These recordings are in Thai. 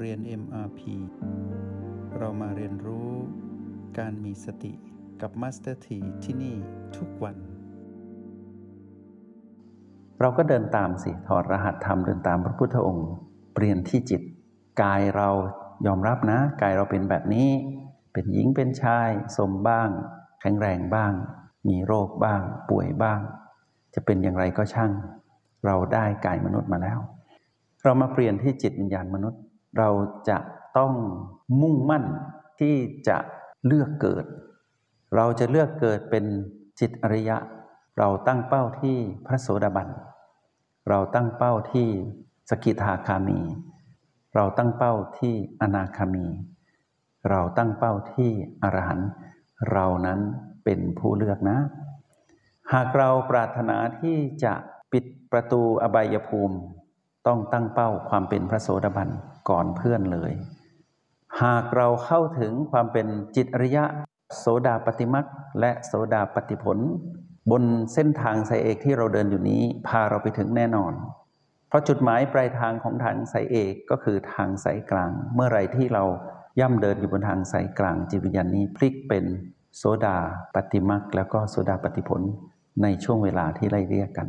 เรียน MRP เรามาเรียนรู้การมีสติกับ Master T ที่ที่นี่ทุกวัน เราก็เดินตามสิ ถอดรหัสธรรมเดินตามพระพุทธองค์ เปลี่ยนที่จิต กายเรายอมรับนะ กายเราเป็นแบบนี้ เป็นหญิงเป็นชายสมบ้าง แข็งแรงบ้าง มีโรคบ้าง ป่วยบ้าง จะเป็นอย่างไรก็ช่าง เราได้กายมนุษย์มาแล้ว เรามาเปลี่ยนที่จิตวิญญาณมนุษย์ เราจะต้องมุ่งมั่นที่จะเลือกเกิด เราจะเลือกเกิดเป็นจิตอริยะ เราตั้งเป้าที่พระโสดาบัน เราตั้งเป้าที่สกิทาคามี เราตั้งเป้าที่อนาคามี เราตั้งเป้าที่อรหันต์เรานั้นเป็นผู้เลือกนะ หากเราปรารถนาที่จะปิดประตูอบายภูมิ ต้องตั้งเป้าความเป็นพระโสดาบัน ก่อนเพื่อนเลย หากเราเข้าถึงความเป็นจิตอริยะ โสดาปฏิมักและโสดาปฏิผล บนเส้นทางสายเอกที่เราเดินอยู่นี้ พาเราไปถึงแน่นอน เพราะจุดหมายปลายทางของทางสายเอกก็คือทางสายกลาง เมื่อไรที่เราย่ำเดินอยู่บนทางสายกลางจิตวิญญาณนี้พลิกเป็นโสดาปฏิมักแล้วก็โสดาปฏิผลในช่วงเวลาที่ไล่เรียกกัน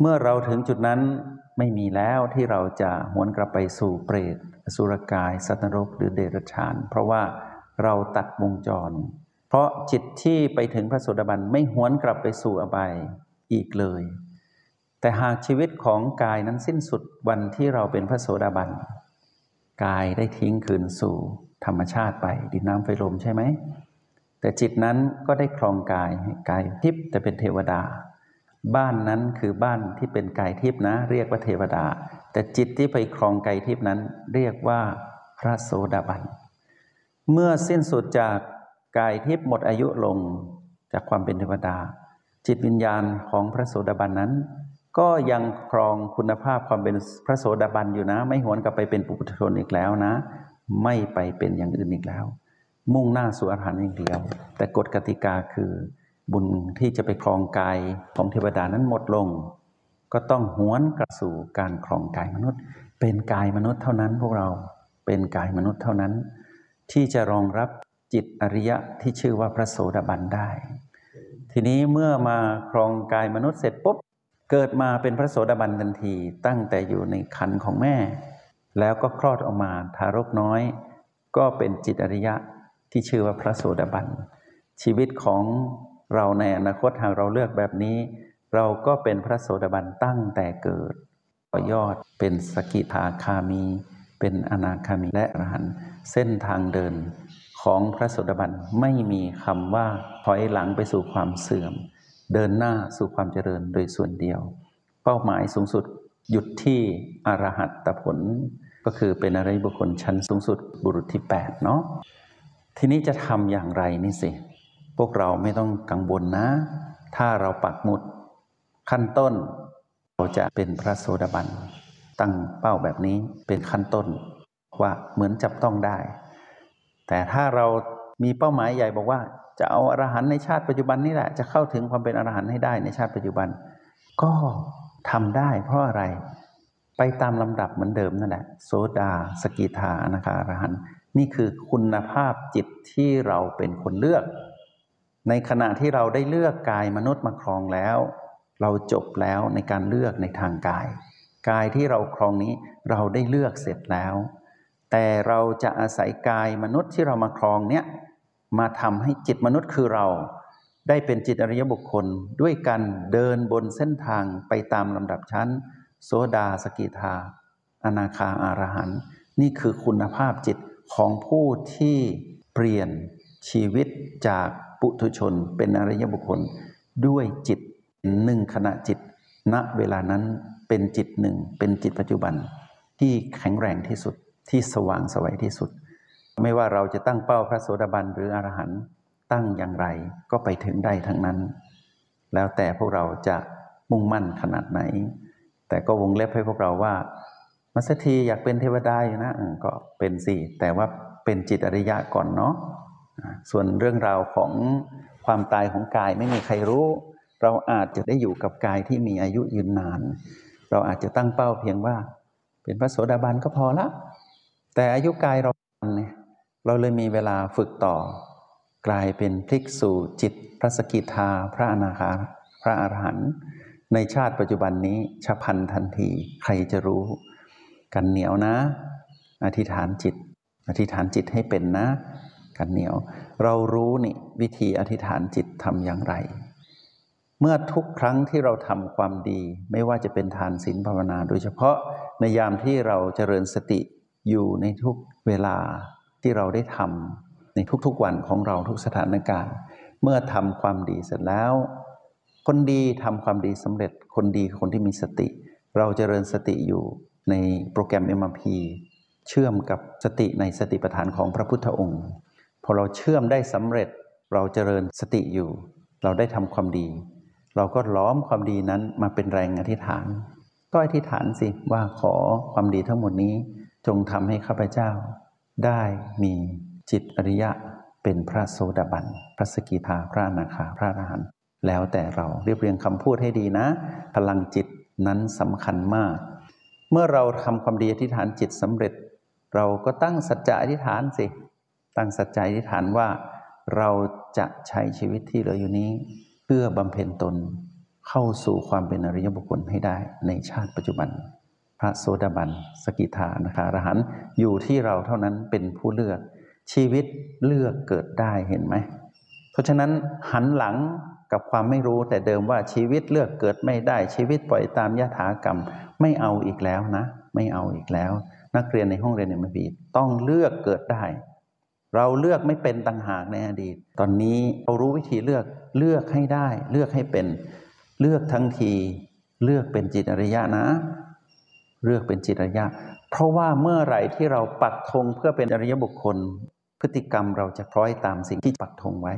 เมื่อเราถึงจุดนั้น ไม่มีแล้วที่เราจะหวนกลับไปสู่เปรตสุรกาย สัตว์นรกหรือเดรัจฉาน เพราะว่าเราตัดวงจร เพราะจิตที่ไปถึงพระโสดาบันไม่หวนกลับไปสู่อบายอีกเลย แต่หากชีวิตของกายนั้นสิ้นสุดวันที่เราเป็นพระโสดาบันกายได้ทิ้งคืนสู่ธรรมชาติไปดินน้ำไฟลมใช่ไหมแต่จิตนั้นก็ได้ครองกายกายทิพย์แต่เป็นเทวดา บ้านนั้นคือบ้านที่เป็นกายทิพย์นะ เรียกว่าเทวดา แต่จิตที่ไปครองกายทิพย์นั้น เรียกว่าพระโสดาบัน เมื่อสิ้นสุดจากกายทิพย์หมดอายุลงจากความเป็นเทวดา จิตวิญญาณของพระโสดาบันนั้น ก็ยังครองคุณภาพความเป็นพระโสดาบันอยู่นะ ไม่หวนกลับไปเป็นปุถุชนอีกแล้วนะ ไม่ไปเป็นอย่างอื่นอีกแล้ว มุ่งหน้าสู่อรหันต์อย่างเดียว แต่กฎกติกาคือ บุญที่จะไปครองกายของเทวดานั้นหมดลง ก็ต้องหวนกลับสู่การครองกายมนุษย์ เป็นกายมนุษย์เท่านั้นพวกเราเป็นกายมนุษย์เท่านั้น ที่จะรองรับจิตอริยะที่ชื่อว่าพระโสดาบันได้ ทีนี้เมื่อมาครองกายมนุษย์เสร็จปุ๊บเกิดมาเป็นพระโสดาบันทันที ตั้งแต่อยู่ในคันของแม่ แล้วก็คลอดออกมาทารกน้อย ก็เป็นจิตอริยะที่ชื่อว่าพระโสดาบันชีวิตของ เราในอนาคตหากเราเลือกแบบนี้ เราก็เป็นพระโสดาบันตั้งแต่เกิดต่อยอดเป็นสกิทาคามี เป็นอนาคามีและอรหันต์เส้นทางเดินของพระโสดาบันไม่มีคำว่าถอยหลังไปสู่ความเสื่อม เดินหน้าสู่ความเจริญโดยส่วนเดียว เป้าหมายสูงสุดหยุดที่อรหัตตผล ก็คือเป็นอริยบุคคลชั้นสูงสุดบุรุษที่8เนาะทีนี้จะทำอย่างไรนี่สิ พวกเราไม่ต้องกังวลนะ ถ้าเราปักหมุด ขั้นต้น เราจะเป็นพระโสดาบัน ตั้งเป้าแบบนี้เป็นขั้นต้น ว่าเหมือนจับต้องได้ แต่ถ้าเรามีเป้าหมายใหญ่บอกว่า จะเอาอรหันต์ในชาติปัจจุบันนี่แหละ จะเข้าถึงความเป็นอรหันต์ให้ได้ในชาติปัจจุบัน ก็ทำได้เพราะอะไรไปตามลำดับเหมือนเดิมนั่นแหละโสดา สกิทาอนาคาอรหันต์นี่คือคุณภาพจิตที่เราเป็นคนเลือก ในขณะที่เราได้เลือกกายมนุษย์มาครองแล้ว เราจบแล้วในการเลือกในทางกาย กายที่เราครองนี้เราได้เลือกเสร็จแล้ว แต่เราจะอาศัยกายมนุษย์ที่เรามาครองเนี้ยมาทำให้จิตมนุษย์คือเรา ได้เป็นจิตอริยบุคคล ด้วยกันเดินบนเส้นทางไปตามลำดับชั้น โสดาสกิทา อนาคาอารหันนี่คือคุณภาพจิตของผู้ที่เปลี่ยนชีวิตจาก ปุถุชนเป็นอริยบุคคล ด้วยจิตหนึ่งขณะจิต ณเวลานั้นเป็นจิตหนึ่ง เป็นจิตปัจจุบันที่แข็งแรงที่สุดที่สว่างสวัยที่สุด ไม่ว่าเราจะตั้งเป้าพระโสดาบันหรืออรหันต์ตั้งอย่างไรก็ไปถึงได้ทั้งนั้น แล้วแต่พวกเราจะมุ่งมั่นขนาดไหน แต่ก็วงเล็บให้พวกเราว่ามัสถีอยากเป็นเทวดาอยู่นะก็เป็นสิแต่ว่าเป็นจิตอริยะก่อนเนาะ ส่วนเรื่องราวของความตายของกายไม่มีใครรู้ เราอาจจะได้อยู่กับกายที่มีอายุยืนนาน เราอาจจะตั้งเป้าเพียงว่า เป็นพระโสดาบันก็พอละ แต่อายุกายเราเนี่ยเราเลยมีเวลาฝึกต่อ กลายเป็นพลิกสู่จิตพระสกิทาพระอนาคาพระอรหันต์ในชาติปัจจุบันนี้ฉับพลันทันทีใครจะรู้ กันเหนียวนะ อธิษฐานจิต อธิษฐานจิตให้เป็นนะ กันเหนียว เรารู้นี่วิธีอธิษฐานจิตทำอย่างไร เมื่อทุกครั้งที่เราทำความดี ไม่ว่าจะเป็นทานศีลภาวนา โดยเฉพาะในยามที่เราเจริญสติอยู่ในทุกเวลาที่เราได้ทำในทุกๆวันของเราทุกสถานการณ์ เมื่อทำความดีเสร็จแล้ว คนดีทำความดีสำเร็จคนดีคนที่มีสติ เราเจริญสติอยู่ในโปรแกรม MRP เชื่อมกับสติในสติปัฏฐานของพระพุทธองค์ พอเราเชื่อมได้สำเร็จ เราเจริญสติอยู่ เราได้ทำความดี เราก็ล้อมความดีนั้นมาเป็นแรงอธิษฐาน ก็อธิษฐานสิว่าขอความดีทั้งหมดนี้จงทำให้ข้าพเจ้า ได้มีจิตอริยะเป็นพระโสดาบัน พระสกิทา พระนาคา พระอรหันต์ แล้วแต่เราเรียบเรียงคำพูดให้ดีนะ พลังจิตนั้นสำคัญมาก เมื่อเราทำความดีอธิษฐานจิตสำเร็จ เราก็ตั้งสัจจะอธิษฐานสิ ตั้งสัจจะอธิษฐานว่าเราจะใช้ชีวิตที่เหลืออยู่นี้ เพื่อบำเพ็ญตนเข้าสู่ความเป็นอริยบุคคลให้ได้ในชาติปัจจุบัน พระโสดาบัน สกิทานะคะรหันอยู่ที่เราเท่านั้นเป็นผู้เลือก ชีวิตเลือกเกิดได้เห็นไหม เพราะฉะนั้นหันหลังกับความไม่รู้แต่เดิมว่าชีวิตเลือกเกิดไม่ได้ชีวิตปล่อยตามยถากรรมไม่เอาอีกแล้วนะ ไม่เอาอีกแล้ว นักเรียนในห้องเรียนในมบีต้องเลือกเกิดได้ เราเลือกไม่เป็นต่างหากในอดีต ตอนนี้เรารู้วิธีเลือกเลือกให้ได้ เลือกให้เป็นเลือกทั้งทีเลือกเป็นจิตอริยะนะ เลือกเป็นจิตอระยะ เพราะว่าเมื่อไหร่ที่เราปักธงเพื่อเป็นอริยบุคคล พฤติกรรมเราจะคล้อยตามสิ่งที่ปักธงไว้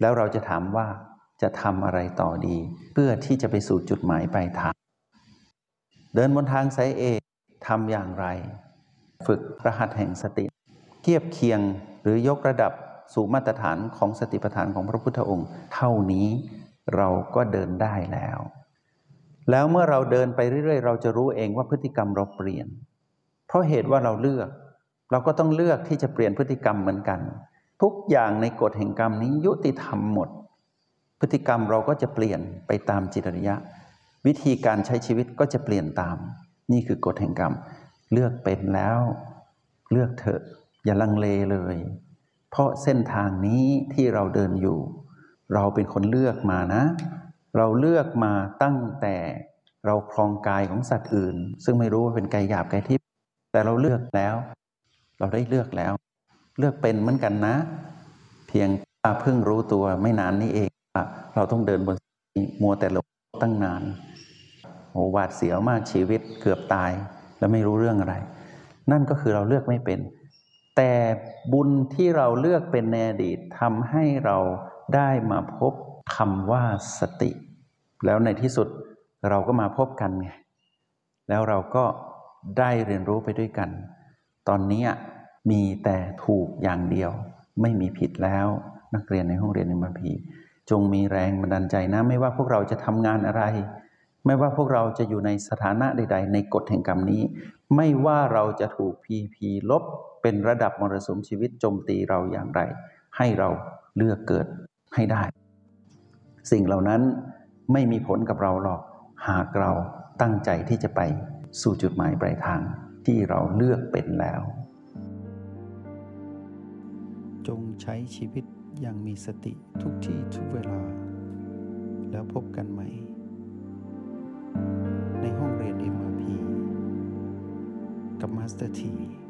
แล้วเราจะถามว่าจะทำอะไรต่อดี เพื่อที่จะไปสู่จุดหมายปลายทางเดินบนทางสายเอทำอย่างไร ฝึกรหัสแห่งสติ เทียบเคียงหรือยกระดับสู่มาตรฐานของสติปัฏฐานของพระพุทธองค์ เท่านี้เราก็เดินได้แล้ว แล้วเมื่อเราเดินไปเรื่อย ๆ เราจะรู้เองว่าพฤติกรรมเราเปลี่ยน เพราะเหตุว่าเราเลือก เราก็ต้องเลือกที่จะเปลี่ยนพฤติกรรมเหมือนกัน ทุกอย่างในกฎแห่งกรรมนี้ยุติธรรมหมด พฤติกรรมเราก็จะเปลี่ยนไปตามจิตริยะ วิธีการใช้ชีวิตก็จะเปลี่ยนตาม นี่คือกฎแห่งกรรม เลือกเป็นแล้ว เลือกเถอะ อย่าลังเลเลย เพราะเส้นทางนี้ที่เราเดินอยู่ เราเป็นคนเลือกมานะ เราเลือกมาตั้งแต่เราครองกายของสัตว์อื่น ซึ่งไม่รู้ว่าเป็นกายหยาบกายทิพย์แต่เราเลือกแล้ว เราได้เลือกแล้ว เลือกเป็นเหมือนกันนะ เพียงเพิ่งรู้ตัวไม่นานนี้เองเราต้องเดินบนมัวแต่หลบตั้งนานโหหวาดเสียวมากชีวิตเกือบตาย แล้วไม่รู้เรื่องอะไร นั่นก็คือเราเลือกไม่เป็น แต่บุญที่เราเลือกเป็นในอดีตทำให้เราได้มาพบคำว่าสติ แล้วในที่สุดเราก็มาพบกันไงแล้วเราก็ได้เรียนรู้ไปด้วยกัน ตอนนี้มีแต่ถูกอย่างเดียว ไม่มีผิดแล้ว นักเรียนในห้องเรียนในมาพีจงมีแรงบันดาลใจนะ ไม่ว่าพวกเราจะทำงานอะไร ไม่ว่าพวกเราจะอยู่ในสถานะใด ๆ ในกฎแห่งกรรมนี้ ไม่ว่าเราจะถูกพีพีลบเป็นระดับมรสุมชีวิตโจมตีเราอย่างไร ให้เราเลือกเกิดให้ได้ สิ่งเหล่านั้นไม่มีผลกับเราหรอก หากเราตั้งใจที่จะไปสู่จุดหมายปลายทางที่เราเลือกเป็นแล้ว จงใช้ชีวิตอย่างมีสติทุกที่ทุกเวลา แล้วพบกันใหม่ ใน